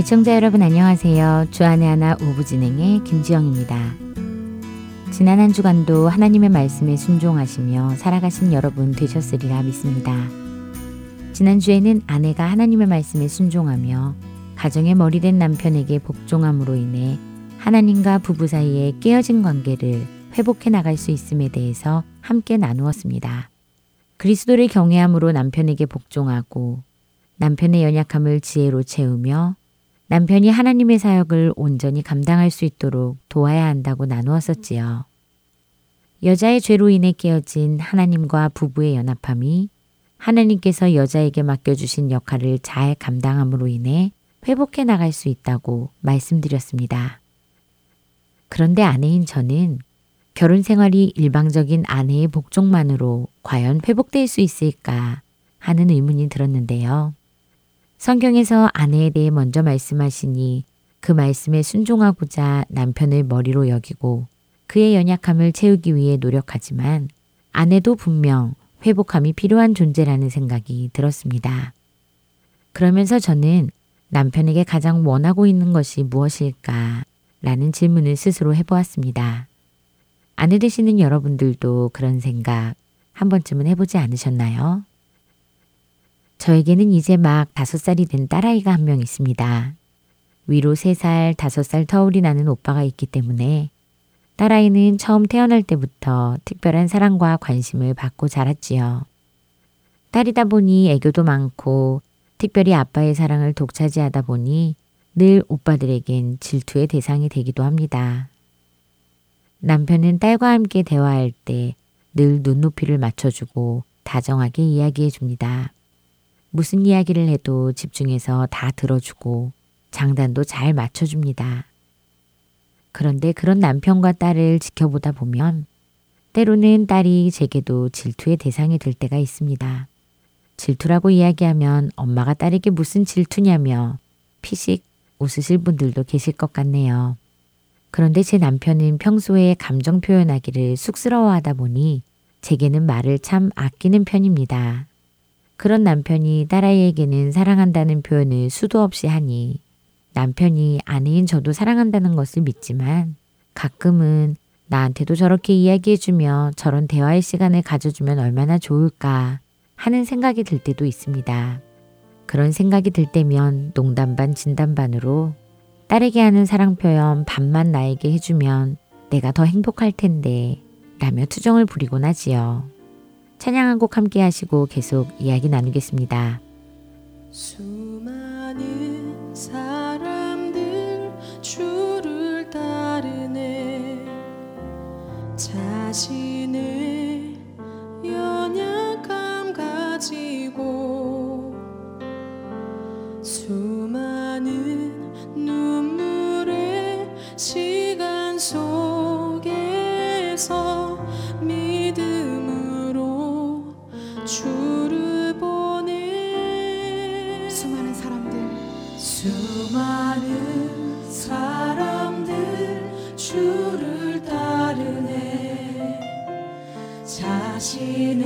애청자 여러분 안녕하세요. 주안의 하나 오부 진행의 김지영입니다. 지난 한 주간도 하나님의 말씀에 순종하시며 살아가신 여러분 되셨으리라 믿습니다. 지난주에는 아내가 하나님의 말씀에 순종하며 가정의 머리된 남편에게 복종함으로 인해 하나님과 부부 사이에 깨어진 관계를 회복해 나갈 수 있음에 대해서 함께 나누었습니다. 그리스도를 경외함으로 남편에게 복종하고 남편의 연약함을 지혜로 채우며 남편이 하나님의 사역을 온전히 감당할 수 있도록 도와야 한다고 나누었었지요. 여자의 죄로 인해 깨어진 하나님과 부부의 연합함이 하나님께서 여자에게 맡겨주신 역할을 잘 감당함으로 인해 회복해 나갈 수 있다고 말씀드렸습니다. 그런데 아내인 저는 결혼 생활이 일방적인 아내의 복종만으로 과연 회복될 수 있을까 하는 의문이 들었는데요. 성경에서 아내에 대해 먼저 말씀하시니 그 말씀에 순종하고자 남편을 머리로 여기고 그의 연약함을 채우기 위해 노력하지만 아내도 분명 회복함이 필요한 존재라는 생각이 들었습니다. 그러면서 저는 남편에게 가장 원하고 있는 것이 무엇일까? 라는 질문을 스스로 해보았습니다. 아내 되시는 여러분들도 그런 생각 한 번쯤은 해보지 않으셨나요? 저에게는 이제 막 다섯 살이 된 딸아이가 한 명 있습니다. 위로 세 살, 다섯 살 터울이 나는 오빠가 있기 때문에 딸아이는 처음 태어날 때부터 특별한 사랑과 관심을 받고 자랐지요. 딸이다 보니 애교도 많고 특별히 아빠의 사랑을 독차지하다 보니 늘 오빠들에겐 질투의 대상이 되기도 합니다. 남편은 딸과 함께 대화할 때 늘 눈높이를 맞춰주고 다정하게 이야기해 줍니다. 무슨 이야기를 해도 집중해서 다 들어주고 장단도 잘 맞춰줍니다. 그런데 그런 남편과 딸을 지켜보다 보면 때로는 딸이 제게도 질투의 대상이 될 때가 있습니다. 질투라고 이야기하면 엄마가 딸에게 무슨 질투냐며 피식 웃으실 분들도 계실 것 같네요. 그런데 제 남편은 평소에 감정 표현하기를 쑥스러워하다 보니 제게는 말을 참 아끼는 편입니다. 그런 남편이 딸아이에게는 사랑한다는 표현을 수도 없이 하니 남편이 아내인 저도 사랑한다는 것을 믿지만 가끔은 나한테도 저렇게 이야기해주며 저런 대화의 시간을 가져주면 얼마나 좋을까 하는 생각이 들 때도 있습니다. 그런 생각이 들 때면 농담 반 진담 반으로 딸에게 하는 사랑 표현 반만 나에게 해주면 내가 더 행복할 텐데 라며 투정을 부리곤 하지요. 찬양 한 곡 함께 하시고 계속 이야기 나누겠습니다. 수많은 사람들 주를 따르네 자신의 연약함 가지고 수많은 눈물의 시간 속에서 주를 보내. 수많은 사람들. 수많은 사람들 주를 따르네. 자신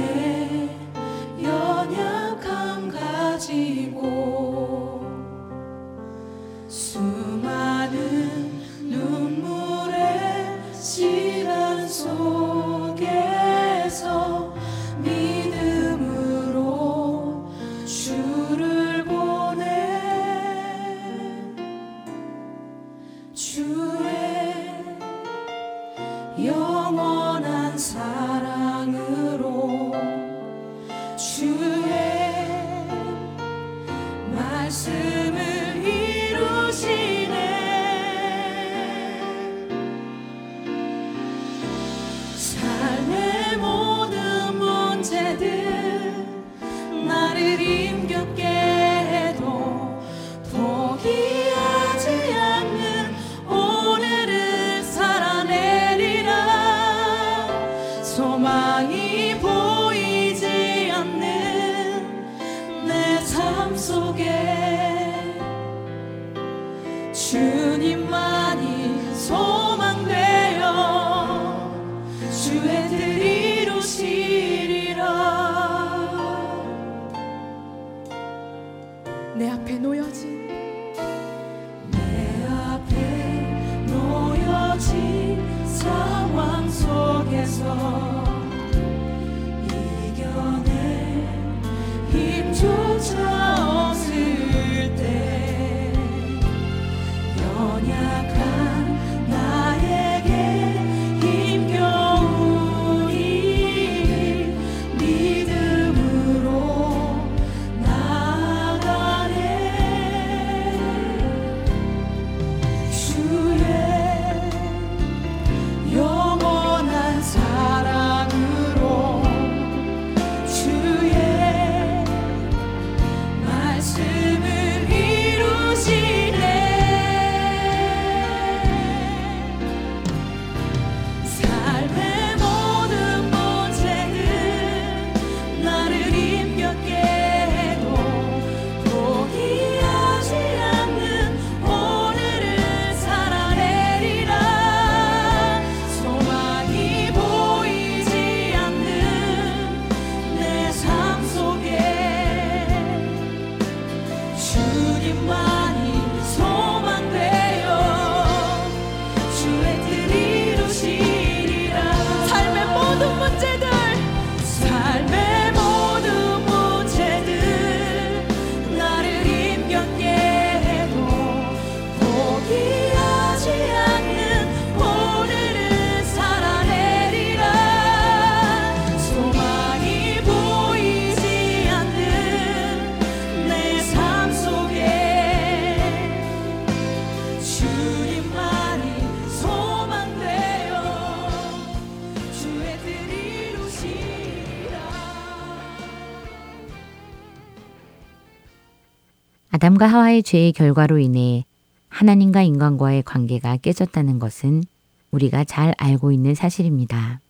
아담과 하와의 죄의 결과로 인해 하나님과 인간과의 관계가 깨졌다는 것은 우리가 잘 알고 있는 사실입니다.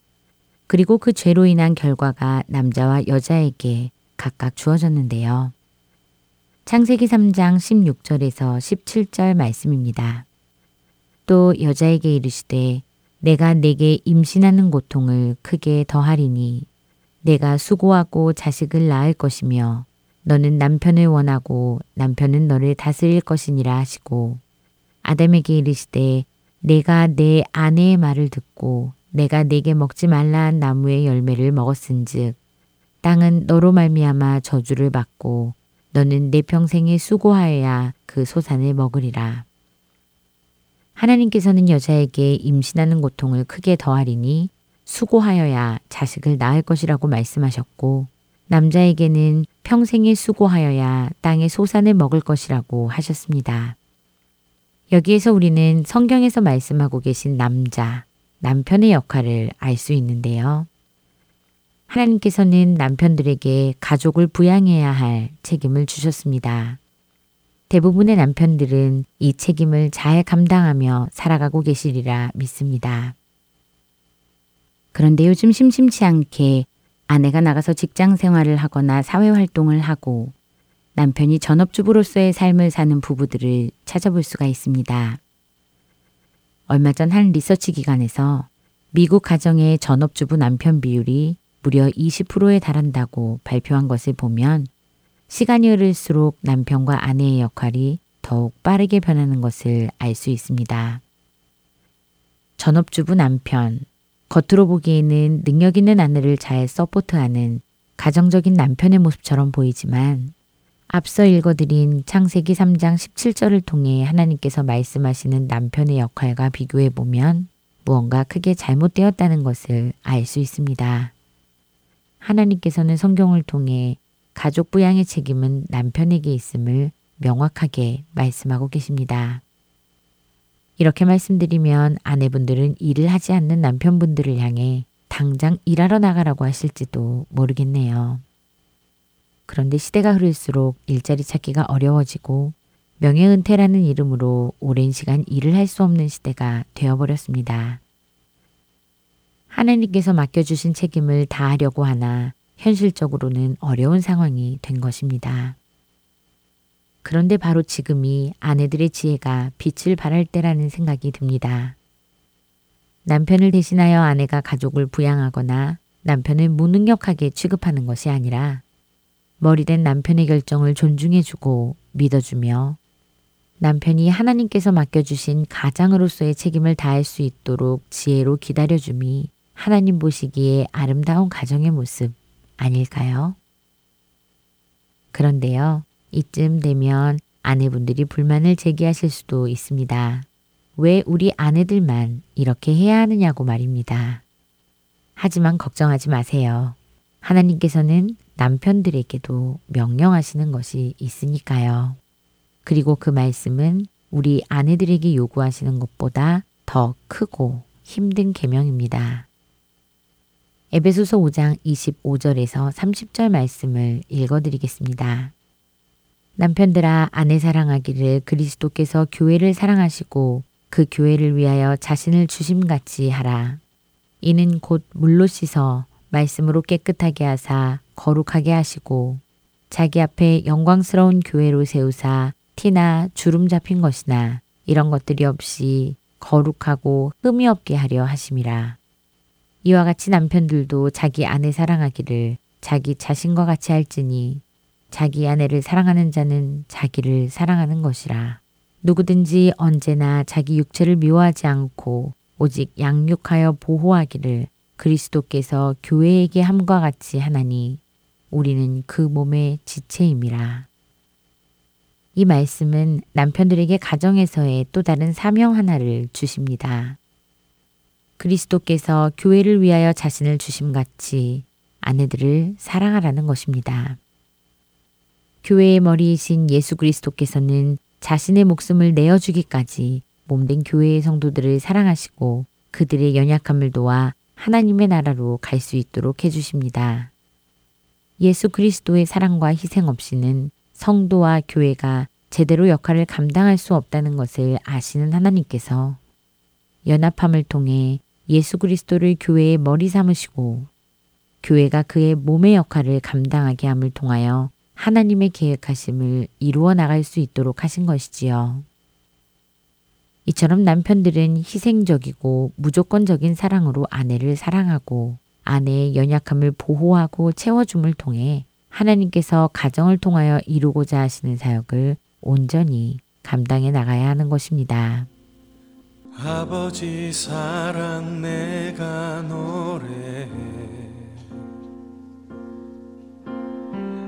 그리고 그 죄로 인한 결과가 남자와 여자에게 각각 주어졌는데요. 창세기 3장 16절에서 17절 말씀입니다. 또 여자에게 이르시되 내가 내게 임신하는 고통을 크게 더하리니 내가 수고하고 자식을 낳을 것이며 너는 남편을 원하고 남편은 너를 다스릴 것이니라 하시고 아담에게 이르시되 내가 내 아내의 말을 듣고 내가 내게 먹지 말라 한 나무의 열매를 먹었은즉 땅은 너로 말미암아 저주를 받고 너는 내 평생에 수고하여야 그 소산을 먹으리라. 하나님께서는 여자에게 임신하는 고통을 크게 더하리니 수고하여야 자식을 낳을 것이라고 말씀하셨고 남자에게는 평생에 수고하여야 땅의 소산을 먹을 것이라고 하셨습니다. 여기에서 우리는 성경에서 말씀하고 계신 남자, 남편의 역할을 알 수 있는데요. 하나님께서는 남편들에게 가족을 부양해야 할 책임을 주셨습니다. 대부분의 남편들은 이 책임을 잘 감당하며 살아가고 계시리라 믿습니다. 그런데 요즘 심심치 않게 아내가 나가서 직장 생활을 하거나 사회 활동을 하고 남편이 전업주부로서의 삶을 사는 부부들을 찾아볼 수가 있습니다. 얼마 전 한 리서치 기관에서 미국 가정의 전업주부 남편 비율이 무려 20%에 달한다고 발표한 것을 보면 시간이 흐를수록 남편과 아내의 역할이 더욱 빠르게 변하는 것을 알 수 있습니다. 전업주부 남편, 겉으로 보기에는 능력 있는 아내를 잘 서포트하는 가정적인 남편의 모습처럼 보이지만 앞서 읽어드린 창세기 3장 17절을 통해 하나님께서 말씀하시는 남편의 역할과 비교해 보면 무언가 크게 잘못되었다는 것을 알 수 있습니다. 하나님께서는 성경을 통해 가족 부양의 책임은 남편에게 있음을 명확하게 말씀하고 계십니다. 이렇게 말씀드리면 아내분들은 일을 하지 않는 남편분들을 향해 당장 일하러 나가라고 하실지도 모르겠네요. 그런데 시대가 흐를수록 일자리 찾기가 어려워지고 명예 은퇴라는 이름으로 오랜 시간 일을 할 수 없는 시대가 되어버렸습니다. 하나님께서 맡겨주신 책임을 다하려고 하나 현실적으로는 어려운 상황이 된 것입니다. 그런데 바로 지금이 아내들의 지혜가 빛을 발할 때라는 생각이 듭니다. 남편을 대신하여 아내가 가족을 부양하거나 남편을 무능력하게 취급하는 것이 아니라 머리된 남편의 결정을 존중해주고 믿어주며 남편이 하나님께서 맡겨주신 가장으로서의 책임을 다할 수 있도록 지혜로 기다려줌이 하나님 보시기에 아름다운 가정의 모습 아닐까요? 그런데요, 이쯤 되면 아내분들이 불만을 제기하실 수도 있습니다. 왜 우리 아내들만 이렇게 해야 하느냐고 말입니다. 하지만 걱정하지 마세요. 하나님께서는 남편들에게도 명령하시는 것이 있으니까요. 그리고 그 말씀은 우리 아내들에게 요구하시는 것보다 더 크고 힘든 계명입니다. 에베소서 5장 25절에서 30절 말씀을 읽어드리겠습니다. 남편들아 아내 사랑하기를 그리스도께서 교회를 사랑하시고 그 교회를 위하여 자신을 주심같이 하라. 이는 곧 물로 씻어 말씀으로 깨끗하게 하사 거룩하게 하시고 자기 앞에 영광스러운 교회로 세우사 티나 주름 잡힌 것이나 이런 것들이 없이 거룩하고 흠이 없게 하려 하심이라. 이와 같이 남편들도 자기 아내 사랑하기를 자기 자신과 같이 할지니 자기 아내를 사랑하는 자는 자기를 사랑하는 것이라. 누구든지 언제나 자기 육체를 미워하지 않고 오직 양육하여 보호하기를 그리스도께서 교회에게 함과 같이 하나니 우리는 그 몸의 지체임이라. 이 말씀은 남편들에게 가정에서의 또 다른 사명 하나를 주십니다. 그리스도께서 교회를 위하여 자신을 주심 같이 아내들을 사랑하라는 것입니다. 교회의 머리이신 예수 그리스도께서는 자신의 목숨을 내어주기까지 몸된 교회의 성도들을 사랑하시고 그들의 연약함을 도와 하나님의 나라로 갈 수 있도록 해주십니다. 예수 그리스도의 사랑과 희생 없이는 성도와 교회가 제대로 역할을 감당할 수 없다는 것을 아시는 하나님께서 연합함을 통해 예수 그리스도를 교회의 머리 삼으시고 교회가 그의 몸의 역할을 감당하게 함을 통하여 하나님의 계획하심을 이루어 나갈 수 있도록 하신 것이지요. 이처럼 남편들은 희생적이고 무조건적인 사랑으로 아내를 사랑하고 아내의 연약함을 보호하고 채워줌을 통해 하나님께서 가정을 통하여 이루고자 하시는 사역을 온전히 감당해 나가야 하는 것입니다. 아버지 사랑 내가 노래해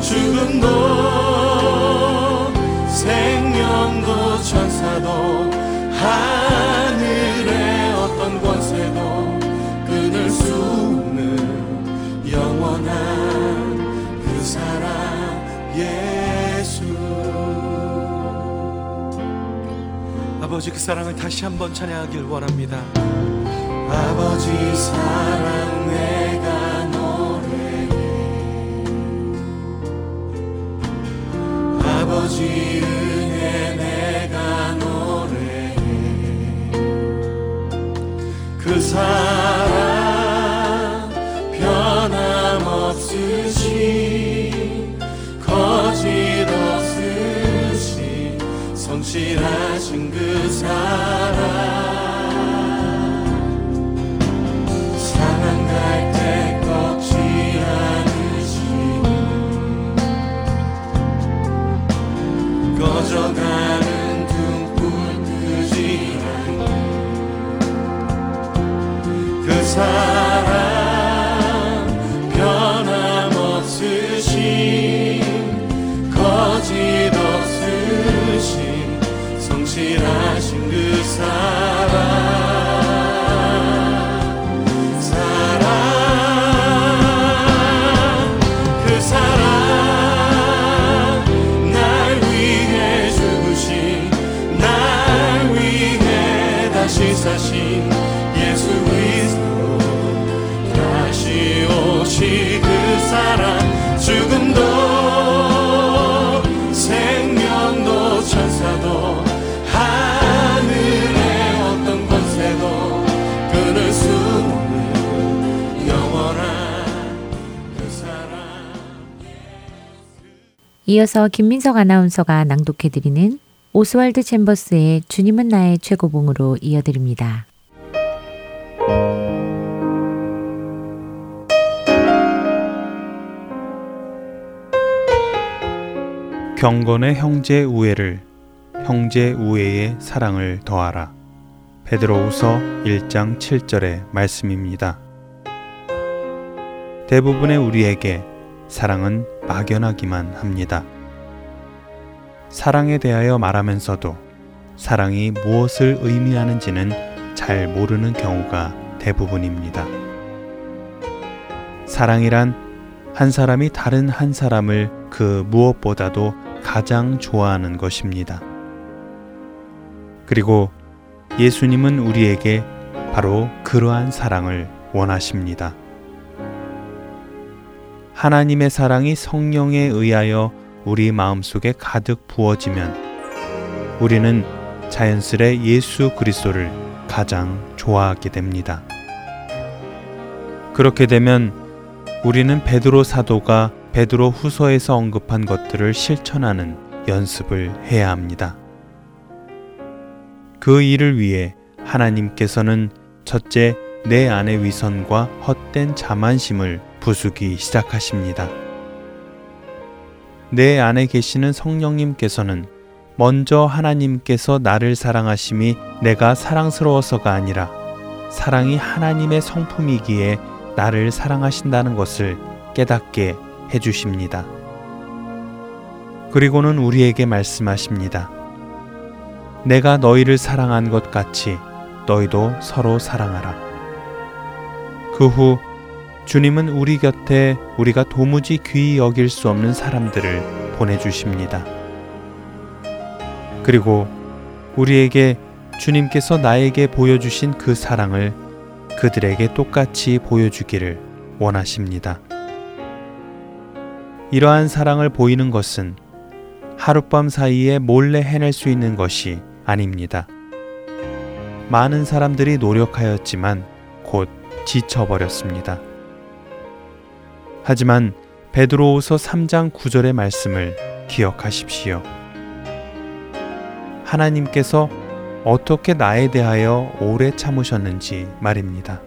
죽음도 생명도 천사도 하늘의 어떤 권세도 끊을 수 없는 영원한 그 사랑 예수. 아버지 그 사랑을 다시 한번 찬양하길 원합니다. 아버지 사랑 내 은혜 내가 노래해. 그 사랑 사랑 변함없으신 거짓 없으신 성실하신 그 사랑. 이어서 김민석 아나운서가 낭독해드리는 오스왈드 챔버스의 주님은 나의 최고봉으로 이어드립니다. 경건의 형제 우애를 형제 우애의 사랑을 더하라. 베드로후서 1장 7절의 말씀입니다. 대부분의 우리에게 사랑은 막연하기만 합니다. 사랑에 대하여 말하면서도 사랑이 무엇을 의미하는지는 잘 모르는 경우가 대부분입니다. 사랑이란 한 사람이 다른 한 사람을 그 무엇보다도 가장 좋아하는 것입니다. 그리고 예수님은 우리에게 바로 그러한 사랑을 원하십니다. 하나님의 사랑이 성령에 의하여 우리 마음속에 가득 부어지면 우리는 자연스레 예수 그리스도를 가장 좋아하게 됩니다. 그렇게 되면 우리는 베드로 사도가 베드로 후서에서 언급한 것들을 실천하는 연습을 해야 합니다. 그 일을 위해 하나님께서는 첫째 내 안의 위선과 헛된 자만심을 부수기 시작하십니다. 내 안에 계시는 성령님께서는 먼저 하나님께서 나를 사랑하심이 내가 사랑스러워서가 아니라 사랑이 하나님의 성품이기에 나를 사랑하신다는 것을 깨닫게 해주십니다. 그리고는 우리에게 말씀하십니다. 내가 너희를 사랑한 것 같이 너희도 서로 사랑하라. 그 후 주님은 우리 곁에 우리가 도무지 귀히 여길 수 없는 사람들을 보내주십니다. 그리고 우리에게 주님께서 나에게 보여주신 그 사랑을 그들에게 똑같이 보여주기를 원하십니다. 이러한 사랑을 보이는 것은 하룻밤 사이에 몰래 해낼 수 있는 것이 아닙니다. 많은 사람들이 노력하였지만 곧 지쳐버렸습니다. 하지만 베드로후서 3장 9절의 말씀을 기억하십시오. 하나님께서 어떻게 나에 대하여 오래 참으셨는지 말입니다.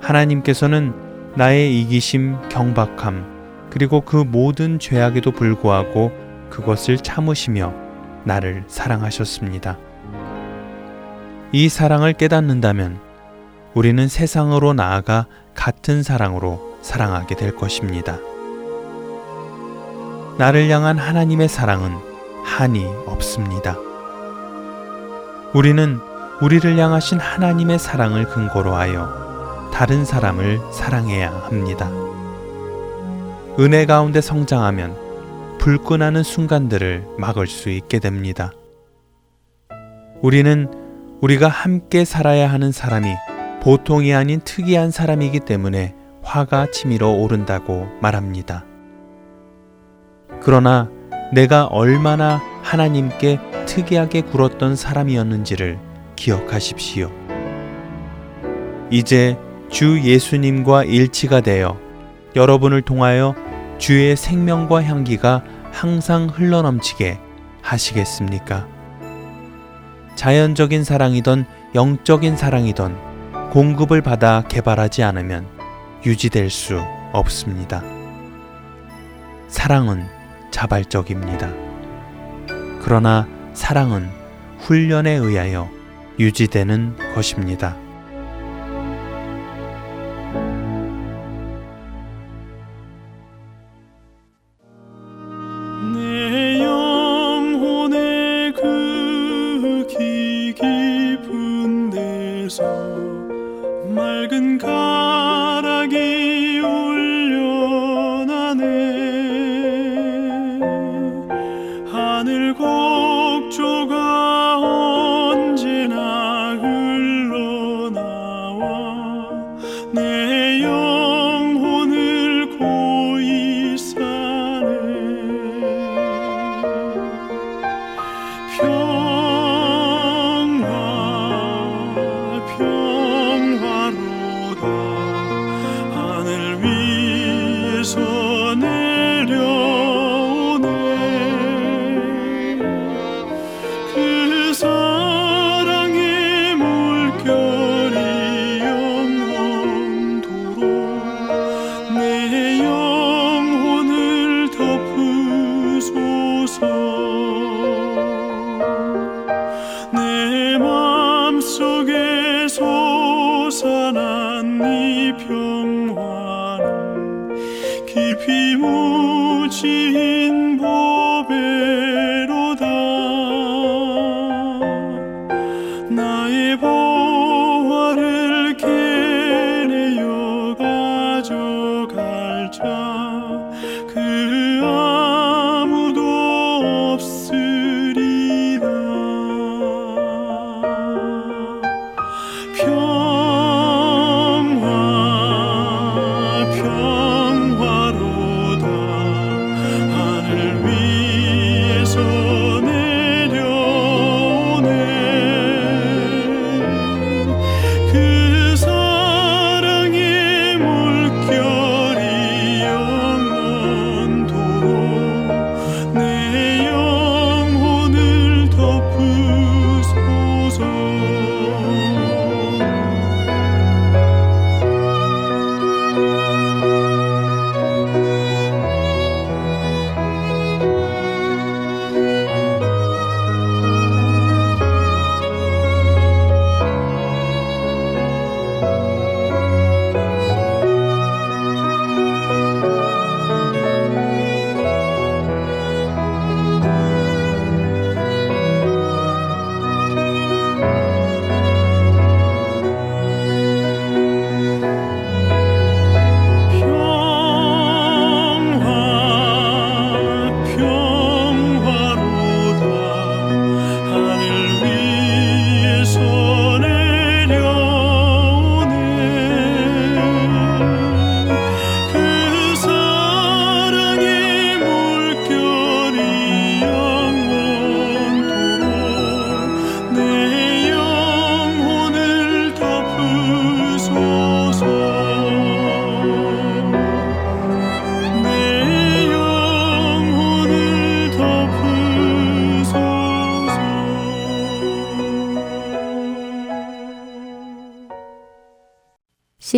하나님께서는 나의 이기심, 경박함, 그리고 그 모든 죄악에도 불구하고 그것을 참으시며 나를 사랑하셨습니다. 이 사랑을 깨닫는다면 우리는 세상으로 나아가 같은 사랑으로 사랑하게 될 것입니다. 나를 향한 하나님의 사랑은 한이 없습니다. 우리는 우리를 향하신 하나님의 사랑을 근거로 하여 다른 사람을 사랑해야 합니다. 은혜 가운데 성장하면 불끈하는 순간들을 막을 수 있게 됩니다. 우리는 우리가 함께 살아야 하는 사람이 보통이 아닌 특이한 사람이기 때문에 화가 치밀어 오른다고 말합니다. 그러나 내가 얼마나 하나님께 특이하게 굴었던 사람이었는지를 기억하십시오. 이제 주 예수님과 일치가 되어 여러분을 통하여 주의 생명과 향기가 항상 흘러넘치게 하시겠습니까? 자연적인 사랑이던 영적인 사랑이던 공급을 받아 개발하지 않으면 유지될 수 없습니다. 사랑은 자발적입니다. 그러나 사랑은 훈련에 의하여 유지되는 것입니다. 是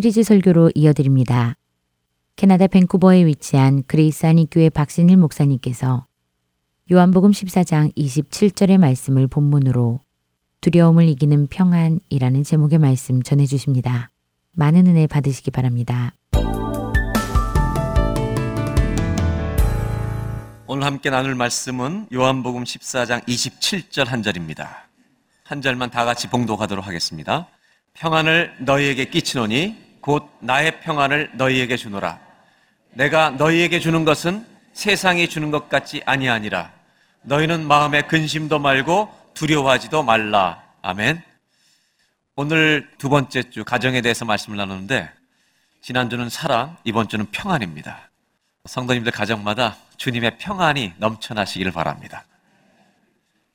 시리즈 설교로 이어드립니다. 캐나다 밴쿠버에 위치한 그레이스 한인교회 박신일 목사님께서 요한복음 14장 27절의 말씀을 본문으로 두려움을 이기는 평안이라는 제목의 말씀 전해 주십니다. 많은 은혜 받으시기 바랍니다. 오늘 함께 나눌 말씀은 요한복음 14장 27절 한 절입니다. 한 절만 다 같이 봉독하도록 하겠습니다. 평안을 너희에게 끼치노니 곧 나의 평안을 너희에게 주노라. 내가 너희에게 주는 것은 세상이 주는 것 같지 아니하니라. 너희는 마음에 근심도 말고 두려워하지도 말라. 아멘. 오늘 두 번째 주 가정에 대해서 말씀을 나누는데 지난주는 사랑, 이번 주는 평안입니다. 성도님들 가정마다 주님의 평안이 넘쳐나시기를 바랍니다.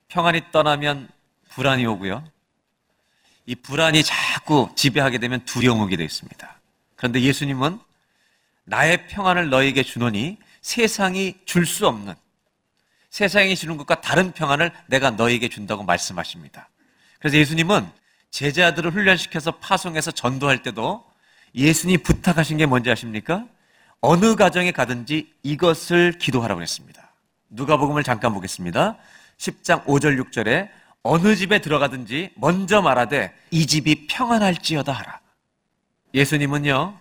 평안이 떠나면 불안이 오고요. 이 불안이 자꾸 지배하게 되면 두려움 오게 되어 있습니다. 그런데 예수님은 나의 평안을 너에게 주노니 세상이 줄 수 없는 세상이 주는 것과 다른 평안을 내가 너에게 준다고 말씀하십니다. 그래서 예수님은 제자들을 훈련시켜서 파송해서 전도할 때도 예수님이 부탁하신 게 뭔지 아십니까? 어느 가정에 가든지 이것을 기도하라고 했습니다. 누가복음을 잠깐 보겠습니다. 10장 5절 6절에 어느 집에 들어가든지 먼저 말하되 이 집이 평안할지어다 하라. 예수님은요,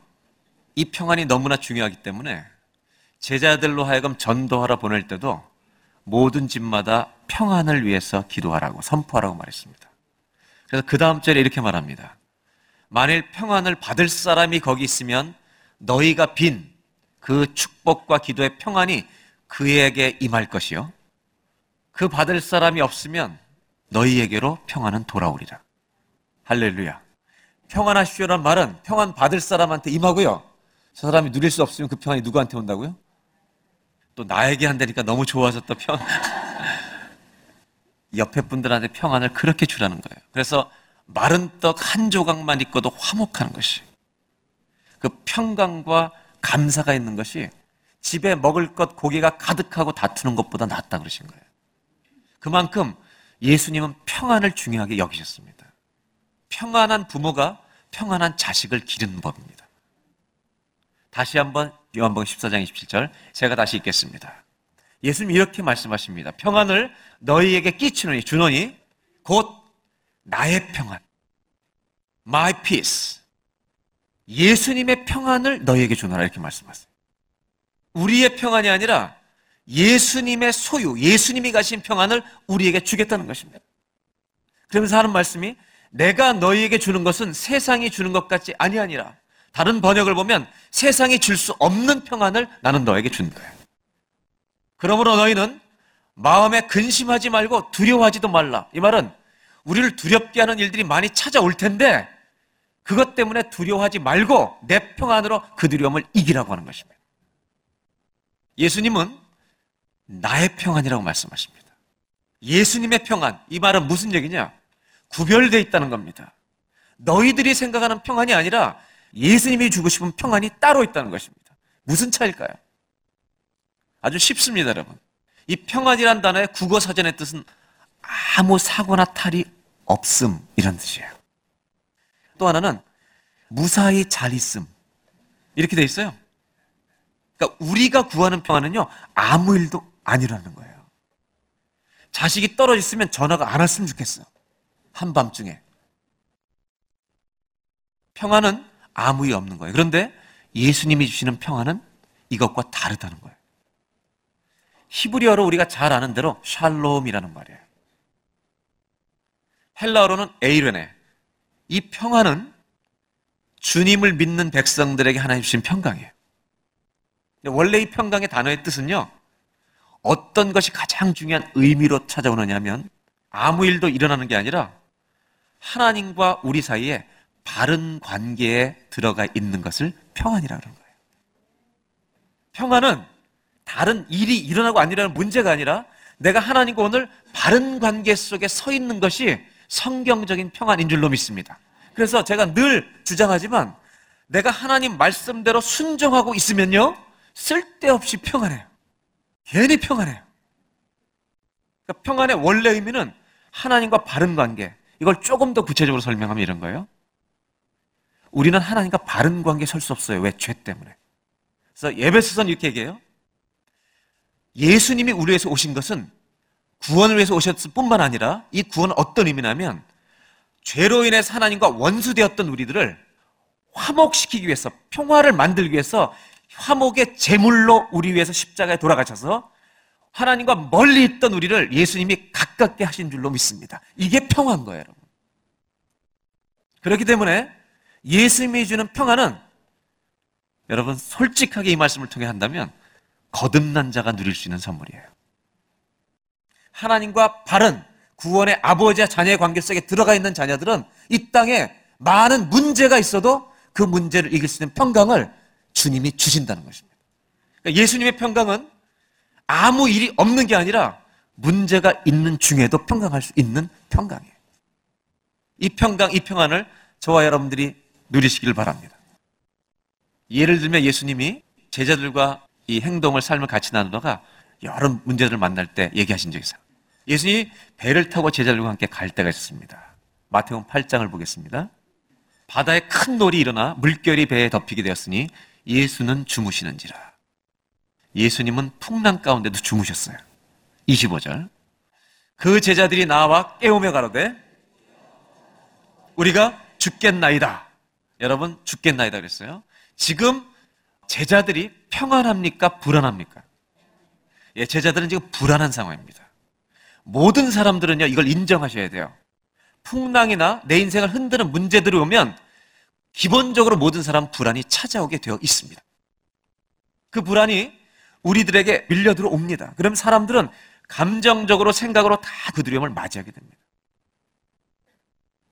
이 평안이 너무나 중요하기 때문에 제자들로 하여금 전도하러 보낼 때도 모든 집마다 평안을 위해서 기도하라고 선포하라고 말했습니다. 그래서 그 다음 절에 이렇게 말합니다. 만일 평안을 받을 사람이 거기 있으면 너희가 빈 그 축복과 기도의 평안이 그에게 임할 것이요. 그 받을 사람이 없으면 너희에게로 평안은 돌아오리라. 할렐루야. 평안하시오란 말은 평안 받을 사람한테 임하고요. 저 사람이 누릴 수 없으면 그 평안이 누구한테 온다고요? 또 나에게 한다니까 너무 좋아서 또 평, 옆에 분들한테 평안을 그렇게 주라는 거예요. 그래서 마른 떡 한 조각만 있고도 화목하는 것이 그 평강과 감사가 있는 것이 집에 먹을 것 고기가 가득하고 다투는 것보다 낫다 그러신 거예요. 그만큼 예수님은 평안을 중요하게 여기셨습니다. 평안한 부모가 평안한 자식을 기르는 법입니다. 다시 한번 요한복음 14장 27절 제가 다시 읽겠습니다. 예수님 이렇게 말씀하십니다. 평안을 너희에게 끼치노니 주노니 곧 나의 평안. My peace. 예수님의 평안을 너희에게 주노라 이렇게 말씀하세요. 우리의 평안이 아니라 예수님의 소유, 예수님이 가신 평안을 우리에게 주겠다는 것입니다. 그러면서 하는 말씀이 내가 너희에게 주는 것은 세상이 주는 것 같지 아니하니라. 다른 번역을 보면 세상이 줄 수 없는 평안을 나는 너에게 준 거예요. 그러므로 너희는 마음에 근심하지 말고 두려워하지도 말라. 이 말은 우리를 두렵게 하는 일들이 많이 찾아올 텐데 그것 때문에 두려워하지 말고 내 평안으로 그 두려움을 이기라고 하는 것입니다. 예수님은 나의 평안이라고 말씀하십니다. 예수님의 평안. 이 말은 무슨 얘기냐? 구별되어 있다는 겁니다. 너희들이 생각하는 평안이 아니라 예수님이 주고 싶은 평안이 따로 있다는 것입니다. 무슨 차일까요? 아주 쉽습니다, 여러분. 이 평안이란 단어의 국어 사전의 뜻은 아무 사고나 탈이 없음 이런 뜻이에요. 또 하나는 무사히 잘 있음 이렇게 돼 있어요. 그러니까 우리가 구하는 평안은요 아무 일도 아니라는 거예요. 자식이 떨어졌으면 전화가 안 왔으면 좋겠어. 한밤중에. 평안은 아무 일 없는 거예요. 그런데 예수님이 주시는 평안은 이것과 다르다는 거예요. 히브리어로 우리가 잘 아는 대로 샬롬이라는 말이에요. 헬라어로는 에이르네. 이 평안은 주님을 믿는 백성들에게 하나님 주신 평강이에요. 원래 이 평강의 단어의 뜻은요, 어떤 것이 가장 중요한 의미로 찾아오느냐면 아무 일도 일어나는 게 아니라 하나님과 우리 사이에 바른 관계에 들어가 있는 것을 평안이라고 하는 거예요. 평안은 다른 일이 일어나고 안 일어나는 문제가 아니라 내가 하나님과 오늘 바른 관계 속에 서 있는 것이 성경적인 평안인 줄로 믿습니다. 그래서 제가 늘 주장하지만 내가 하나님 말씀대로 순종하고 있으면요, 쓸데없이 평안해요. 괜히 평안해요. 그러니까 평안의 원래 의미는 하나님과 바른 관계. 이걸 조금 더 구체적으로 설명하면 이런 거예요. 우리는 하나님과 바른 관계에 설 수 없어요. 왜? 죄 때문에. 그래서 예배서선 이렇게 얘기해요. 예수님이 우리 위해서 오신 것은 구원을 위해서 오셨을 뿐만 아니라 이 구원은 어떤 의미냐면 죄로 인해서 하나님과 원수되었던 우리들을 화목시키기 위해서 평화를 만들기 위해서 화목의 제물로 우리 위해서 십자가에 돌아가셔서 하나님과 멀리 있던 우리를 예수님이 가깝게 하신 줄로 믿습니다. 이게 평화인 거예요, 여러분. 그렇기 때문에 예수님이 주는 평화는 여러분 솔직하게 이 말씀을 통해 한다면 거듭난 자가 누릴 수 있는 선물이에요. 하나님과 바른 구원의 아버지와 자녀의 관계 속에 들어가 있는 자녀들은 이 땅에 많은 문제가 있어도 그 문제를 이길 수 있는 평강을 주님이 주신다는 것입니다. 그러니까 예수님의 평강은 아무 일이 없는 게 아니라 문제가 있는 중에도 평강할 수 있는 평강이에요. 이 평강, 이 평안을 저와 여러분들이 누리시길 바랍니다. 예를 들면 예수님이 제자들과 이 행동을 삶을 같이 나누다가 여러 문제들을 만날 때 얘기하신 적이 있어요. 예수님이 배를 타고 제자들과 함께 갈 때가 있었습니다. 마태복음 8장을 보겠습니다. 바다에 큰 놀이 일어나 물결이 배에 덮이게 되었으니 예수는 주무시는지라. 예수님은 풍랑 가운데도 주무셨어요. 25절. 그 제자들이 나와 깨우며 가로되 우리가 죽겠나이다. 여러분 죽겠나이다 그랬어요. 지금 제자들이 평안합니까? 불안합니까? 예, 제자들은 지금 불안한 상황입니다. 모든 사람들은요, 이걸 인정하셔야 돼요. 풍랑이나 내 인생을 흔드는 문제들이 오면 기본적으로 모든 사람 불안이 찾아오게 되어 있습니다. 그 불안이 우리들에게 밀려 들어 옵니다. 그럼 사람들은 감정적으로 생각으로 다 그 두려움을 맞이하게 됩니다.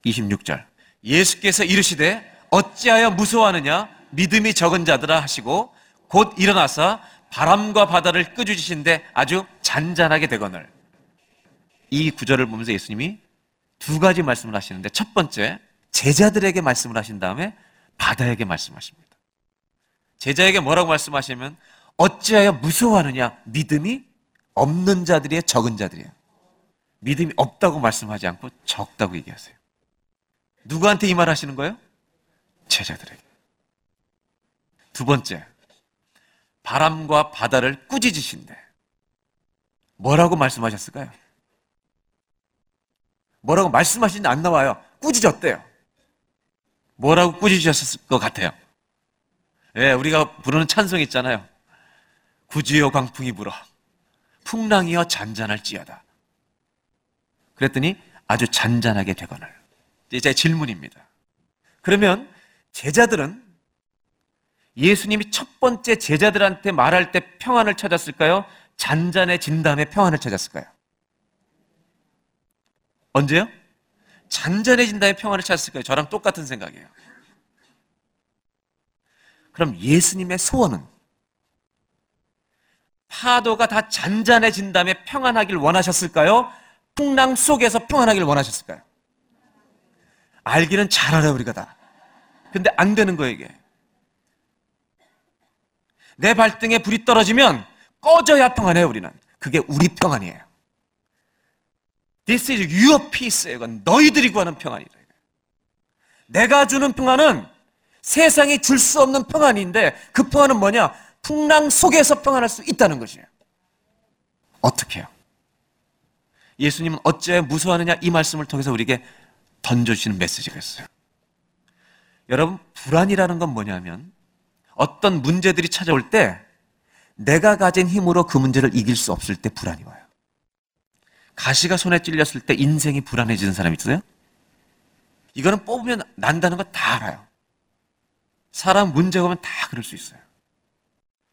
26절. 예수께서 이르시되 어찌하여 무서워하느냐 믿음이 적은 자들아 하시고 곧 일어나서 바람과 바다를 끄주시신데 아주 잔잔하게 되거늘. 이 구절을 보면서 예수님이 두 가지 말씀을 하시는데 첫 번째 제자들에게 말씀을 하신 다음에 바다에게 말씀하십니다. 제자에게 뭐라고 말씀하시면 어찌하여 무서워하느냐? 믿음이 없는 자들이에요, 적은 자들이에요. 믿음이 없다고 말씀하지 않고 적다고 얘기하세요. 누구한테 이 말 하시는 거예요? 제자들에게. 두 번째, 바람과 바다를 꾸짖으신데 뭐라고 말씀하셨을까요? 뭐라고 말씀하시는지 안 나와요. 꾸짖었대요. 뭐라고 꾸짖으셨을 것 같아요? 예, 우리가 부르는 찬송 있잖아요. 구주여 광풍이 불어. 풍랑이여 잔잔할지어다. 그랬더니 아주 잔잔하게 되거늘. 이제 질문입니다. 그러면 제자들은 예수님이 첫 번째 제자들한테 말할 때 평안을 찾았을까요? 잔잔해진 다음에 평안을 찾았을까요? 언제요? 잔잔해진 다음에 평안을 찾았을까요? 저랑 똑같은 생각이에요. 그럼 예수님의 소원은 파도가 다 잔잔해진 다음에 평안하길 원하셨을까요? 풍랑 속에서 평안하길 원하셨을까요? 알기는 잘 알아요, 우리가 다. 근데 안 되는 거예요, 이게. 내 발등에 불이 떨어지면 꺼져야 평안해요, 우리는. 그게 우리 평안이에요. This is your peace예요. 이건 너희들이 구하는 평안이다. 내가 주는 평안은 세상이 줄 수 없는 평안인데 그 평안은 뭐냐? 풍랑 속에서 평안할 수 있다는 것이에요. 어떻게 해요? 예수님은 어째 무서워하느냐 이 말씀을 통해서 우리에게 던져주시는 메시지가 있어요. 여러분, 불안이라는 건 뭐냐면 어떤 문제들이 찾아올 때 내가 가진 힘으로 그 문제를 이길 수 없을 때 불안이 와요. 가시가 손에 찔렸을 때 인생이 불안해지는 사람이 있어요? 이거는 뽑으면 난다는 거 다 알아요. 사람 문제가 오면 다 그럴 수 있어요.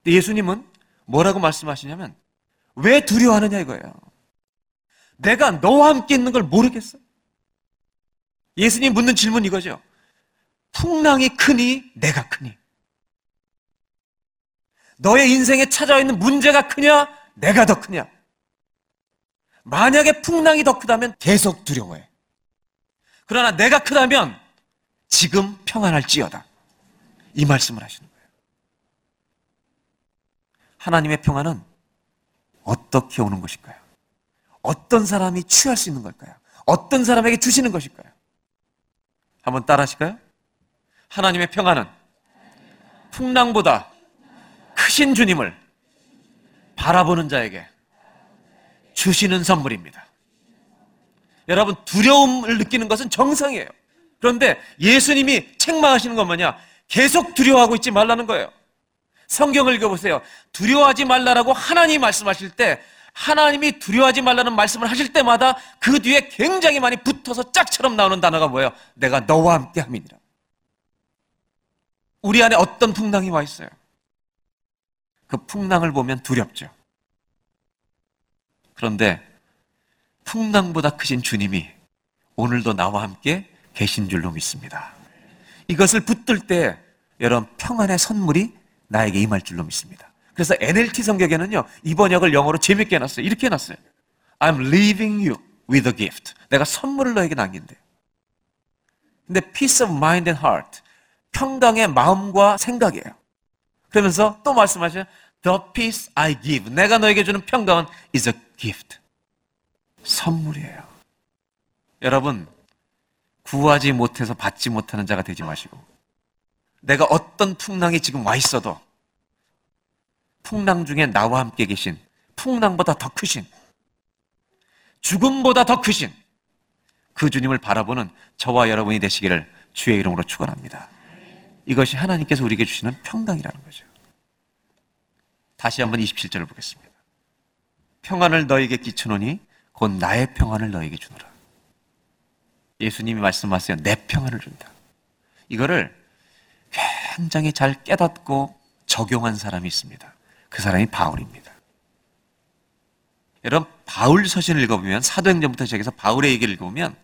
근데 예수님은 뭐라고 말씀하시냐면 왜 두려워하느냐 이거예요. 내가 너와 함께 있는 걸 모르겠어? 예수님 묻는 질문 이거죠. 풍랑이 크니 내가 크니? 너의 인생에 찾아와 있는 문제가 크냐? 내가 더 크냐? 만약에 풍랑이 더 크다면 계속 두려워해. 그러나 내가 크다면 지금 평안할지어다. 이 말씀을 하시는 거예요. 하나님의 평안은 어떻게 오는 것일까요? 어떤 사람이 취할 수 있는 걸까요? 어떤 사람에게 주시는 것일까요? 한번 따라 하실까요? 하나님의 평안은 풍랑보다 크신 주님을 바라보는 자에게 주시는 선물입니다. 여러분, 두려움을 느끼는 것은 정상이에요. 그런데 예수님이 책망하시는 건 뭐냐? 계속 두려워하고 있지 말라는 거예요. 성경을 읽어보세요. 두려워하지 말라라고 하나님이 말씀하실 때 하나님이 두려워하지 말라는 말씀을 하실 때마다 그 뒤에 굉장히 많이 붙어서 짝처럼 나오는 단어가 뭐예요? 내가 너와 함께 함이니라. 우리 안에 어떤 풍랑이 와 있어요? 그 풍랑을 보면 두렵죠. 그런데 풍랑보다 크신 주님이 오늘도 나와 함께 계신 줄로 믿습니다. 이것을 붙들 때 여러분 평안의 선물이 나에게 임할 줄로 믿습니다. 그래서 NLT 성경에는요, 이 번역을 영어로 재밌게 해놨어요. 이렇게 해놨어요. I'm leaving you with a gift. 내가 선물을 너에게 남긴대. 근데 peace of mind and heart. 평강의 마음과 생각이에요. 그러면서 또 말씀하셔요. The peace I give. 내가 너에게 주는 평강은 is a gift. 선물이에요. 여러분, 구하지 못해서 받지 못하는 자가 되지 마시고, 내가 어떤 풍랑이 지금 와 있어도, 풍랑 중에 나와 함께 계신, 풍랑보다 더 크신, 죽음보다 더 크신, 그 주님을 바라보는 저와 여러분이 되시기를 주의 이름으로 축원합니다. 이것이 하나님께서 우리에게 주시는 평강이라는 거죠. 다시 한번 27절을 보겠습니다. 평안을 너에게 끼쳐노니 곧 나의 평안을 너에게 주노라. 예수님이 말씀하세요. 내 평안을 준다. 이거를 굉장히 잘 깨닫고 적용한 사람이 있습니다. 그 사람이 바울입니다. 여러분, 바울 서신을 읽어보면, 사도행전부터 시작해서 바울의 얘기를 읽어보면,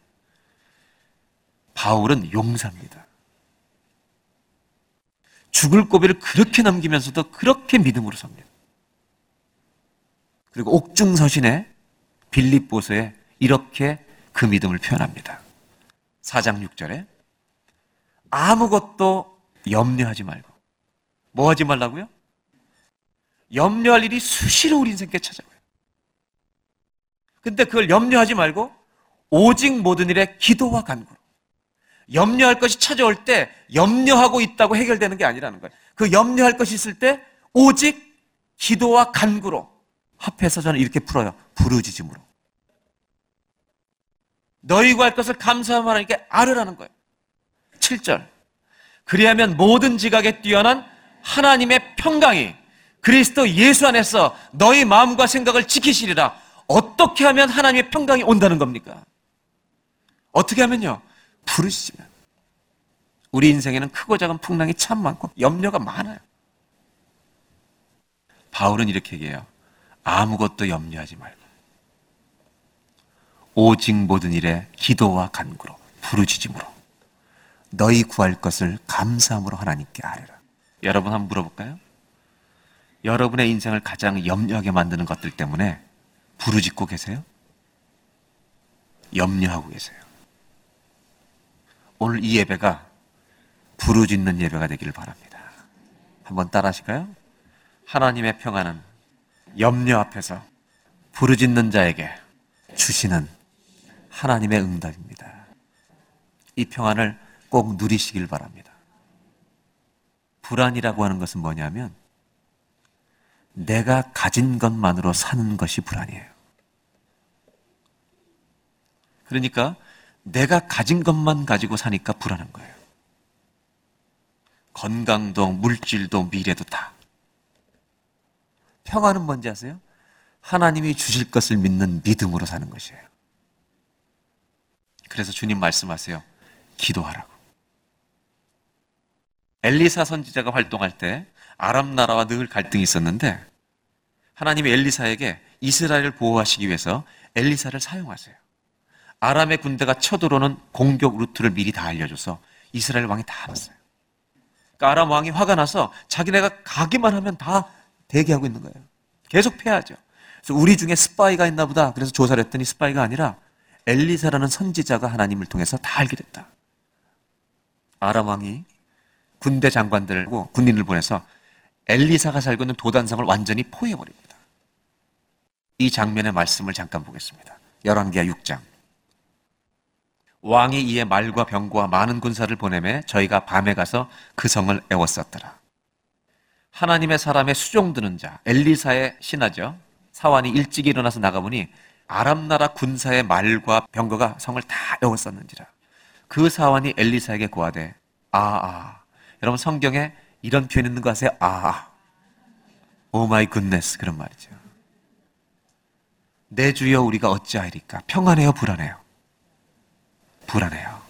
바울은 용사입니다. 죽을 고비를 그렇게 남기면서도 그렇게 믿음으로 삽니다. 그리고 옥중서신에 빌립보서에 이렇게 그 믿음을 표현합니다. 4장 6절에 아무것도 염려하지 말고 뭐 하지 말라고요? 염려할 일이 수시로 우리 인생께 찾아와요. 근데 그걸 염려하지 말고 오직 모든 일에 기도와 간구로. 염려할 것이 찾아올 때 염려하고 있다고 해결되는 게 아니라는 거예요. 그 염려할 것이 있을 때 오직 기도와 간구로 합해서 저는 이렇게 풀어요. 부르짖음으로. 너희 구할 것을 감사하면 하나님께 아르라는 거예요. 7절. 그리하면 모든 지각에 뛰어난 하나님의 평강이 그리스도 예수 안에서 너희 마음과 생각을 지키시리라. 어떻게 하면 하나님의 평강이 온다는 겁니까? 어떻게 하면요? 부르시면. 우리 인생에는 크고 작은 풍랑이 참 많고 염려가 많아요. 바울은 이렇게 얘기해요. 아무것도 염려하지 말고. 오직 모든 일에 기도와 간구로 부르짖음으로 너희 구할 것을 감사함으로 하나님께 아뢰라. 여러분 한번 물어볼까요? 여러분의 인생을 가장 염려하게 만드는 것들 때문에 부르짖고 계세요? 염려하고 계세요. 오늘 이 예배가 부르짖는 예배가 되기를 바랍니다. 한번 따라 하실까요? 하나님의 평안은 염려 앞에서 부르짖는 자에게 주시는 하나님의 응답입니다. 이 평안을 꼭 누리시길 바랍니다. 불안이라고 하는 것은 뭐냐면 내가 가진 것만으로 사는 것이 불안이에요. 그러니까 내가 가진 것만 가지고 사니까 불안한 거예요. 건강도, 물질도, 미래도 다. 평안은 뭔지 아세요? 하나님이 주실 것을 믿는 믿음으로 사는 것이에요. 그래서 주님 말씀하세요. 기도하라고. 엘리사 선지자가 활동할 때 아람 나라와 늘 갈등이 있었는데 하나님이 엘리사에게 이스라엘을 보호하시기 위해서 엘리사를 사용하세요. 아람의 군대가 쳐들어오는 공격 루트를 미리 다 알려줘서 이스라엘 왕이 다 알았어요. 그러니까 아람 왕이 화가 나서 자기네가 가기만 하면 다 대기하고 있는 거예요. 계속 패하죠. 그래서 우리 중에 스파이가 있나 보다. 그래서 조사를 했더니 스파이가 아니라 엘리사라는 선지자가 하나님을 통해서 다 알게 됐다. 아람 왕이 군대 장관들고 군인을 보내서 엘리사가 살고 있는 도단성을 완전히 포위해버립니다. 이 장면의 말씀을 잠깐 보겠습니다. 열왕기하 6장. 왕이 이에 말과 병과 많은 군사를 보내매 저희가 밤에 가서 그 성을 애워쌌더라. 하나님의 사람의 수종드는 자 엘리사의 신하죠. 사환이 일찍 일어나서 나가보니 아람 나라 군사의 말과 병거가 성을 다 애워쌌는지라. 그 사환이 엘리사에게 고하되 아 아. 여러분 성경에 이런 표현 있는 거 아세요? 아. Oh my goodness 그런 말이죠. 내 주여 우리가 어찌하리까? 평안해요, 불안해요? 불안해요.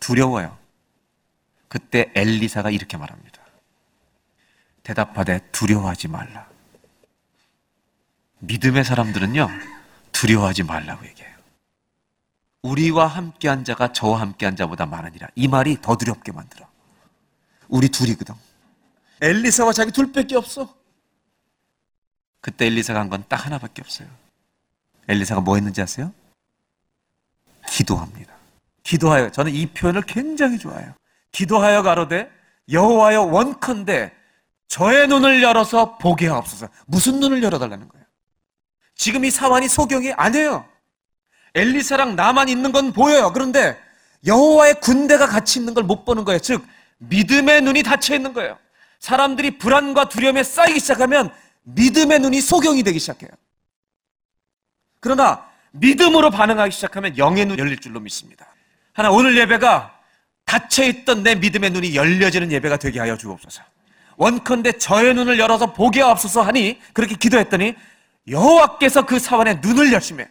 두려워요. 그때 엘리사가 이렇게 말합니다. 대답하되 두려워하지 말라. 믿음의 사람들은요, 두려워하지 말라고 얘기해요. 우리와 함께한 자가 저와 함께한 자보다 많으니라. 이 말이 더 두렵게 만들어. 우리 둘이거든. 엘리사와 자기 둘밖에 없어. 그때 엘리사가 한 건 딱 하나밖에 없어요. 엘리사가 뭐 했는지 아세요? 기도합니다. 기도하여 저는 이 표현을 굉장히 좋아해요. 기도하여 가로되 여호와여 원컨대 저의 눈을 열어서 보게 하옵소서. 무슨 눈을 열어달라는 거예요? 지금 이 사환이 소경이 아니에요. 엘리사랑 나만 있는 건 보여요. 그런데 여호와의 군대가 같이 있는 걸 못 보는 거예요. 즉 믿음의 눈이 닫혀 있는 거예요. 사람들이 불안과 두려움에 쌓이기 시작하면 믿음의 눈이 소경이 되기 시작해요. 그러나 믿음으로 반응하기 시작하면 영의 눈이 열릴 줄로 믿습니다. 하나 오늘 예배가 닫혀 있던 내 믿음의 눈이 열려지는 예배가 되게 하여 주옵소서. 원컨대 저의 눈을 열어서 보게 하옵소서 하니 그렇게 기도했더니 여호와께서 그 사원의 눈을 여심해.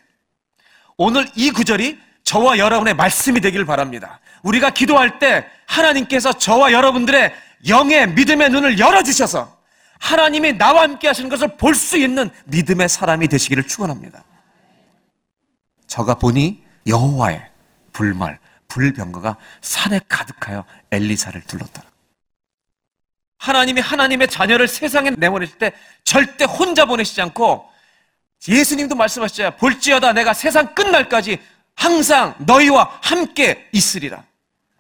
오늘 이 구절이 저와 여러분의 말씀이 되기를 바랍니다. 우리가 기도할 때 하나님께서 저와 여러분들의 영의 믿음의 눈을 열어주셔서 하나님이 나와 함께 하시는 것을 볼 수 있는 믿음의 사람이 되시기를 축원합니다. 저가 보니 여호와의 불말, 불병거가 산에 가득하여 엘리사를 둘렀더라. 하나님이 하나님의 자녀를 세상에 내보내실 때 절대 혼자 보내시지 않고 예수님도 말씀하셨잖아요. 볼지어다 내가 세상 끝날까지 항상 너희와 함께 있으리라.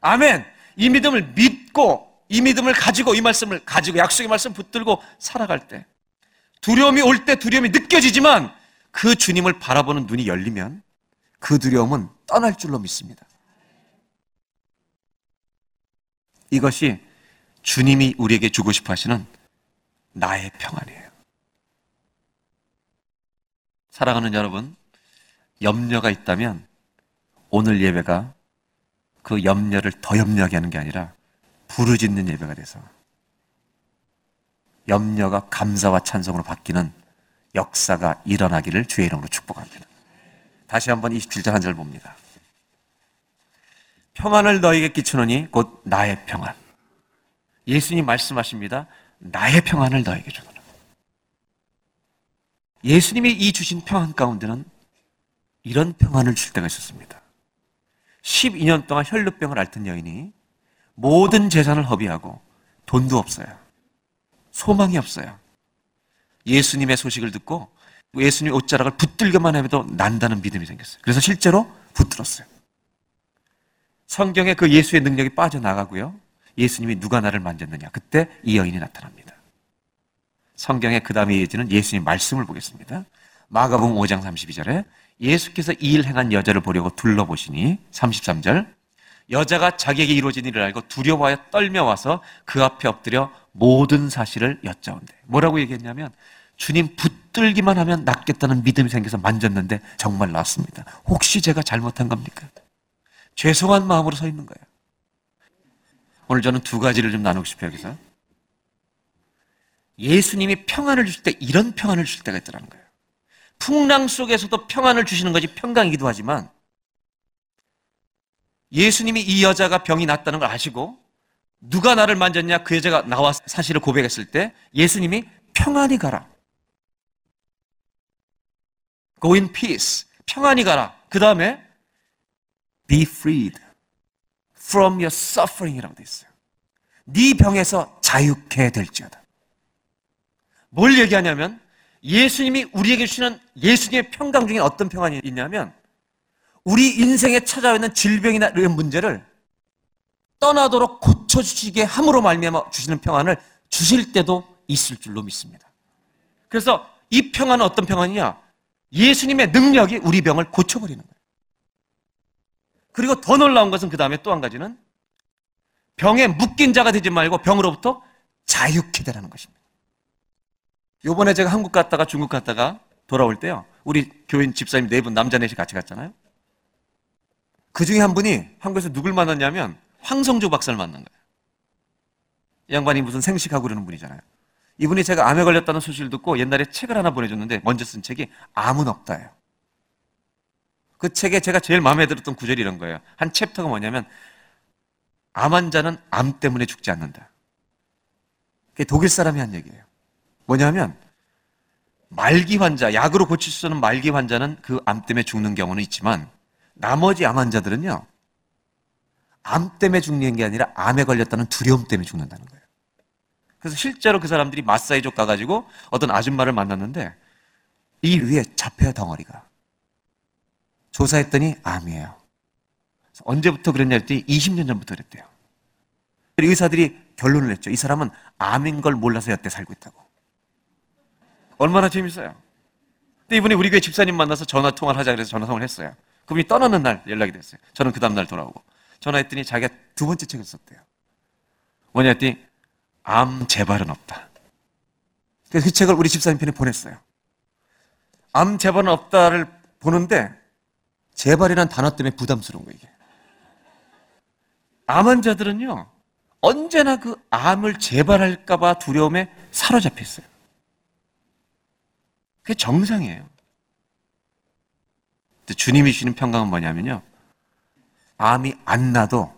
아멘. 이 믿음을 믿고 이 믿음을 가지고 이 말씀을 가지고 약속의 말씀 붙들고 살아갈 때 두려움이 올 때 두려움이 느껴지지만 그 주님을 바라보는 눈이 열리면 그 두려움은 떠날 줄로 믿습니다. 이것이 주님이 우리에게 주고 싶어 하시는 나의 평안이에요. 사랑하는 여러분, 염려가 있다면 오늘 예배가 그 염려를 더 염려하게 하는 게 아니라 부르짖는 예배가 돼서 염려가 감사와 찬송으로 바뀌는 역사가 일어나기를 주의 이름으로 축복합니다. 다시 한번 27절 한 절 봅니다. 평안을 너에게 끼치노니 곧 나의 평안. 예수님 말씀하십니다. 나의 평안을 너에게 주노라. 예수님이 이 주신 평안 가운데는 이런 평안을 줄 때가 있었습니다. 12년 동안 혈루병을 앓던 여인이 모든 재산을 허비하고 돈도 없어요. 소망이 없어요. 예수님의 소식을 듣고 예수님 옷자락을 붙들기만 해도 난다는 믿음이 생겼어요. 그래서 실제로 붙들었어요. 성경에 그 예수의 능력이 빠져나가고요. 예수님이 누가 나를 만졌느냐. 그때 이 여인이 나타납니다. 성경에 그 다음에 이어지는 예수님 말씀을 보겠습니다. 마가복음 5장 32절에 예수께서 이 일 행한 여자를 보려고 둘러보시니 33절 여자가 자기에게 이루어진 일을 알고 두려워하여 떨며 와서 그 앞에 엎드려 모든 사실을 여짜온대. 뭐라고 얘기했냐면 주님 붙들기만 하면 낫겠다는 믿음이 생겨서 만졌는데 정말 낫습니다. 혹시 제가 잘못한 겁니까? 죄송한 마음으로 서 있는 거예요. 오늘 저는 두 가지를 좀 나누고 싶어요, 여기서. 예수님이 평안을 주실 때 이런 평안을 주실 때가 있더라는 거예요. 풍랑 속에서도 평안을 주시는 것이 평강이기도 하지만 예수님이 이 여자가 병이 났다는 걸 아시고 누가 나를 만졌냐 그 여자가 나와 사실을 고백했을 때 예수님이 평안히 가라. Go in peace. 평안히 가라. 그 다음에 be freed from your suffering이라고 돼 있어요. 네 병에서 자유케 될지어다. 뭘 얘기하냐면 예수님이 우리에게 주시는 예수님의 평강 중에 어떤 평안이 있냐면 우리 인생에 찾아오는 질병이나 이런 문제를 떠나도록 고쳐주시게 함으로 말미암아 주시는 평안을 주실 때도 있을 줄로 믿습니다. 그래서 이 평안은 어떤 평안이냐? 예수님의 능력이 우리 병을 고쳐버리는 거예요. 그리고 더 놀라운 것은 그 다음에 또 한 가지는 병에 묶인 자가 되지 말고 병으로부터 자유케 되라는 것입니다. 요번에 제가 한국 갔다가 중국 갔다가 돌아올 때요. 우리 교인 집사님 네 분, 남자 넷이 같이 갔잖아요. 그 중에 한 분이 한국에서 누굴 만났냐면 황성조 박사를 만난 거예요. 이 양반이 무슨 생식하고 그러는 분이잖아요. 이분이 제가 암에 걸렸다는 소식을 듣고 옛날에 책을 하나 보내줬는데 먼저 쓴 책이 암은 없다예요. 그 책에 제가 제일 마음에 들었던 구절이 이런 거예요. 한 챕터가 뭐냐면 암 환자는 암 때문에 죽지 않는다. 그게 독일 사람이 한 얘기예요. 뭐냐면 말기 환자, 약으로 고칠 수 없는 말기 환자는 그 암 때문에 죽는 경우는 있지만 나머지 암 환자들은요. 암 때문에 죽는 게 아니라 암에 걸렸다는 두려움 때문에 죽는다는 거예요. 그래서 실제로 그 사람들이 마사이족 가가지고 어떤 아줌마를 만났는데 이 위에 잡혀요 덩어리가. 조사했더니 암이에요. 언제부터 그랬냐 했더니 20년 전부터 그랬대요. 의사들이 결론을 냈죠. 이 사람은 암인 걸 몰라서 여태 살고 있다고. 얼마나 재밌어요. 근데 이분이 우리 교회 집사님 만나서 전화 통화를 하자 그래서 전화 통화를 했어요. 그분이 떠나는 날 연락이 됐어요. 저는 그 다음날 돌아오고. 전화했더니 자기가 두 번째 책을 썼대요. 뭐냐 했더니 암 재발은 없다. 그래서 그 책을 우리 집사님 편에 보냈어요. 암 재발은 없다를 보는데 재발이란 단어 때문에 부담스러운 거예요, 이게. 암 환자들은요, 언제나 그 암을 재발할까봐 두려움에 사로잡혀 있어요. 그게 정상이에요. 주님이 주시는 평강은 뭐냐면요. 암이 안 나도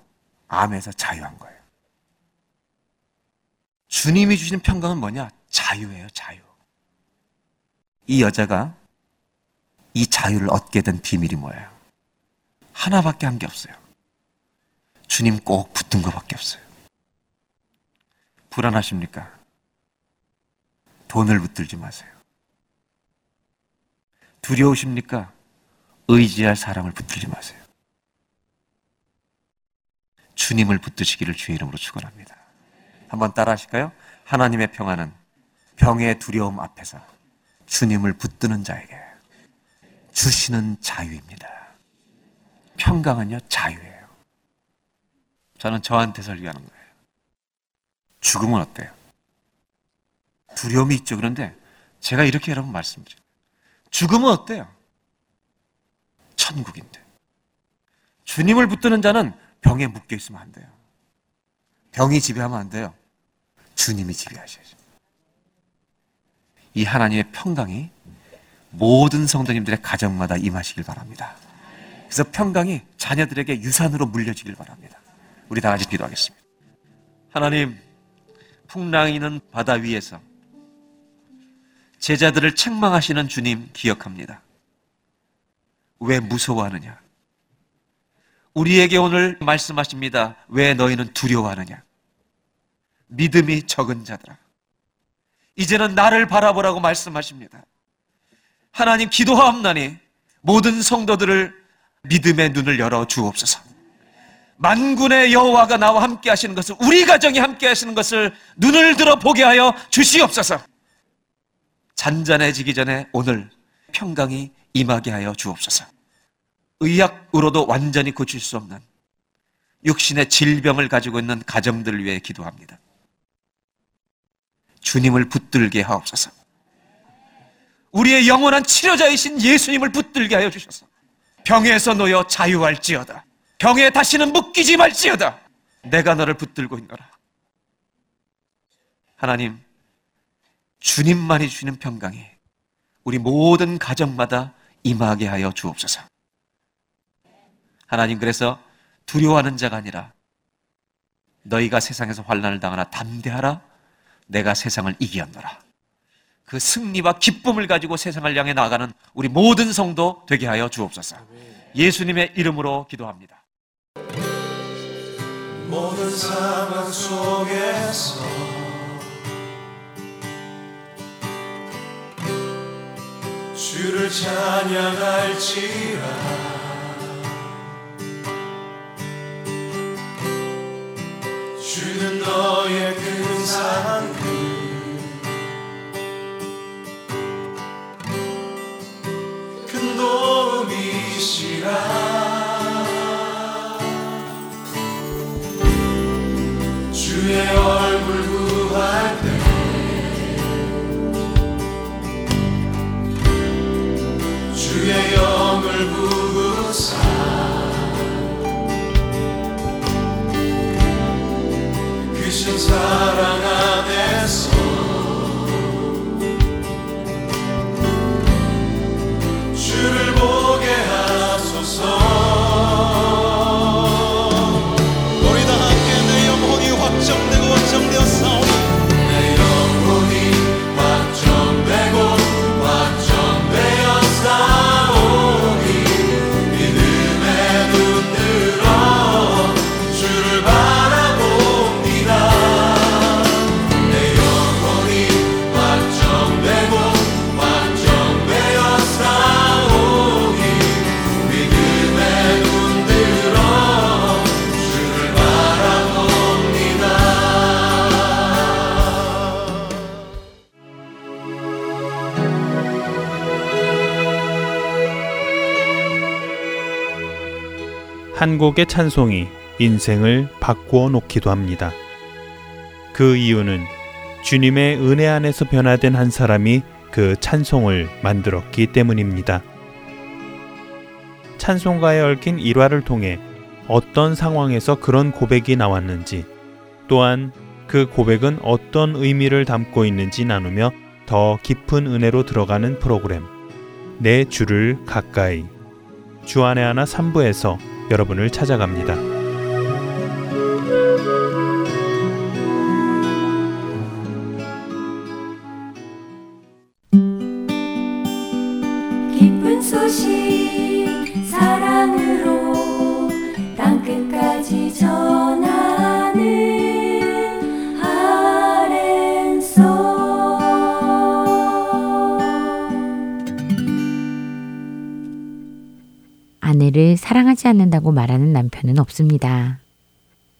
암에서 자유한 거예요. 주님이 주시는 평강은 뭐냐? 자유예요, 자유. 이 여자가 이 자유를 얻게 된 비밀이 뭐예요? 하나밖에 한 게 없어요. 주님 꼭 붙은 것밖에 없어요. 불안하십니까? 돈을 붙들지 마세요. 두려우십니까? 의지할 사람을 붙들지 마세요. 주님을 붙드시기를 주의 이름으로 축원합니다. 한번 따라 하실까요? 하나님의 평안은 병의 두려움 앞에서 주님을 붙드는 자에게 주시는 자유입니다. 평강은요, 자유예요. 저는 저한테 설교하는 거예요. 죽음은 어때요? 두려움이 있죠. 그런데 제가 이렇게 여러분 말씀드려요. 죽음은 어때요? 천국인데. 주님을 붙드는 자는 병에 묶여 있으면 안 돼요. 병이 지배하면 안 돼요. 주님이 지배하셔야죠. 이 하나님의 평강이 모든 성도님들의 가정마다 임하시길 바랍니다. 그래서 평강이 자녀들에게 유산으로 물려지길 바랍니다. 우리 다 같이 기도하겠습니다. 하나님, 풍랑이는 바다 위에서 제자들을 책망하시는 주님 기억합니다. 왜 무서워하느냐? 우리에게 오늘 말씀하십니다. 왜 너희는 두려워하느냐? 믿음이 적은 자들아. 이제는 나를 바라보라고 말씀하십니다. 하나님 기도하옵나니 모든 성도들을 믿음의 눈을 열어 주옵소서. 만군의 여호와가 나와 함께 하시는 것을 우리 가정이 함께 하시는 것을 눈을 들어 보게 하여 주시옵소서. 잔잔해지기 전에 오늘 평강이 임하게 하여 주옵소서. 의학으로도 완전히 고칠 수 없는 육신의 질병을 가지고 있는 가정들을 위해 기도합니다. 주님을 붙들게 하옵소서. 우리의 영원한 치료자이신 예수님을 붙들게 하여 주셔서 병에서 놓여 자유할지어다. 병에 다시는 묶이지 말지어다. 내가 너를 붙들고 있노라. 하나님, 주님만이 주시는 평강이 우리 모든 가정마다 임하게 하여 주옵소서. 하나님 그래서 두려워하는 자가 아니라 너희가 세상에서 환난을 당하나 담대하라 내가 세상을 이기었노라. 그 승리와 기쁨을 가지고 세상을 향해 나가는 우리 모든 성도 되게 하여 주옵소서. 예수님의 이름으로 기도합니다. 모든 상황 속에서 주를 찬양할지라 주는 너의 도움이시라. 주의 얼굴 구할 때 주의 영을 부으사 크신 사랑 안에서 한 곡의 찬송이 인생을 바꾸어 놓기도 합니다. 그 이유는 주님의 은혜 안에서 변화된 한 사람이 그 찬송을 만들었기 때문입니다. 찬송가에 얽힌 일화를 통해 어떤 상황에서 그런 고백이 나왔는지 또한 그 고백은 어떤 의미를 담고 있는지 나누며 더 깊은 은혜로 들어가는 프로그램 내 주를 가까이 주안의 하나 3부에서 여러분을 찾아갑니다. 없습니다.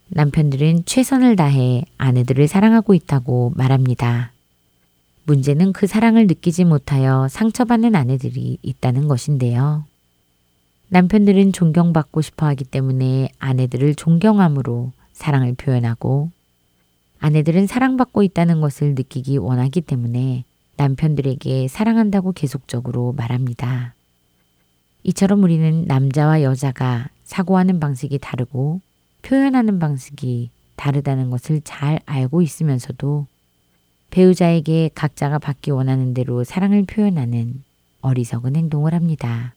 남편들은 최선을 다해 아내들을 사랑하고 있다고 말합니다. 문제는 그 사랑을 느끼지 못하여 상처받는 아내들이 있다는 것인데요. 남편들은 존경받고 싶어 하기 때문에 아내들을 존경함으로 사랑을 표현하고 아내들은 사랑받고 있다는 것을 느끼기 원하기 때문에 남편들에게 사랑한다고 계속적으로 말합니다. 이처럼 우리는 남자와 여자가 사고하는 방식이 다르고 표현하는 방식이 다르다는 것을 잘 알고 있으면서도 배우자에게 각자가 받기 원하는 대로 사랑을 표현하는 어리석은 행동을 합니다.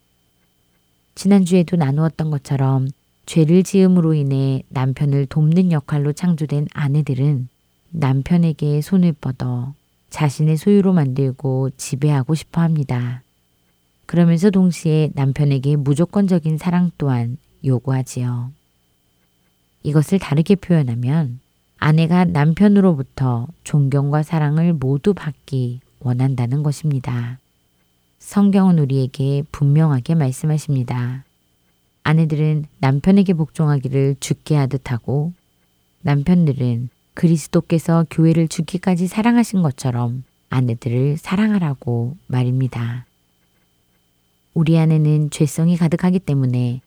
지난주에도 나누었던 것처럼 죄를 지음으로 인해 남편을 돕는 역할로 창조된 아내들은 남편에게 손을 뻗어 자신의 소유로 만들고 지배하고 싶어 합니다. 그러면서 동시에 남편에게 무조건적인 사랑 또한 요구하지요. 이것을 다르게 표현하면 아내가 남편으로부터 존경과 사랑을 모두 받기 원한다는 것입니다. 성경은 우리에게 분명하게 말씀하십니다. 아내들은 남편에게 복종하기를 죽게 하듯 하고 남편들은 그리스도께서 교회를 죽기까지 사랑하신 것처럼 아내들을 사랑하라고 말입니다. 우리 안에는 죄성이 가득하기 때문에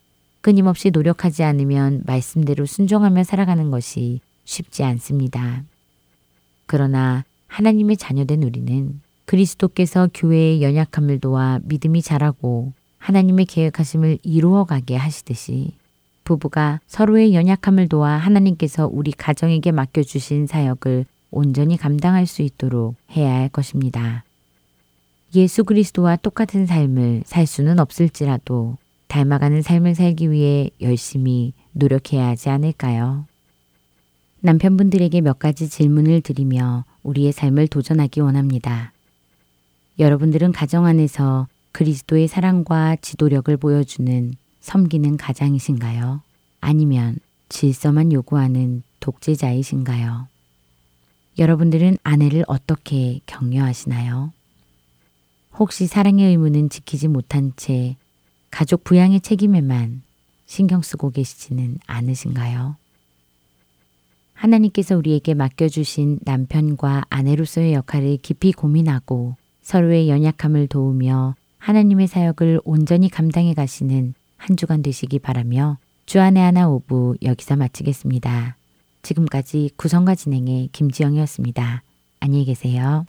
끊임없이 노력하지 않으면 말씀대로 순종하며 살아가는 것이 쉽지 않습니다. 그러나 하나님의 자녀된 우리는 그리스도께서 교회의 연약함을 도와 믿음이 자라고 하나님의 계획하심을 이루어가게 하시듯이 부부가 서로의 연약함을 도와 하나님께서 우리 가정에게 맡겨주신 사역을 온전히 감당할 수 있도록 해야 할 것입니다. 예수 그리스도와 똑같은 삶을 살 수는 없을지라도 닮아가는 삶을 살기 위해 열심히 노력해야 하지 않을까요? 남편분들에게 몇 가지 질문을 드리며 우리의 삶을 도전하기 원합니다. 여러분들은 가정 안에서 그리스도의 사랑과 지도력을 보여주는 섬기는 가장이신가요? 아니면 질서만 요구하는 독재자이신가요? 여러분들은 아내를 어떻게 격려하시나요? 혹시 사랑의 의무는 지키지 못한 채 가족 부양의 책임에만 신경 쓰고 계시지는 않으신가요? 하나님께서 우리에게 맡겨주신 남편과 아내로서의 역할을 깊이 고민하고 서로의 연약함을 도우며 하나님의 사역을 온전히 감당해 가시는 한 주간 되시기 바라며 주안의 하나 오부 여기서 마치겠습니다. 지금까지 구성과 진행의 김지영이었습니다. 안녕히 계세요.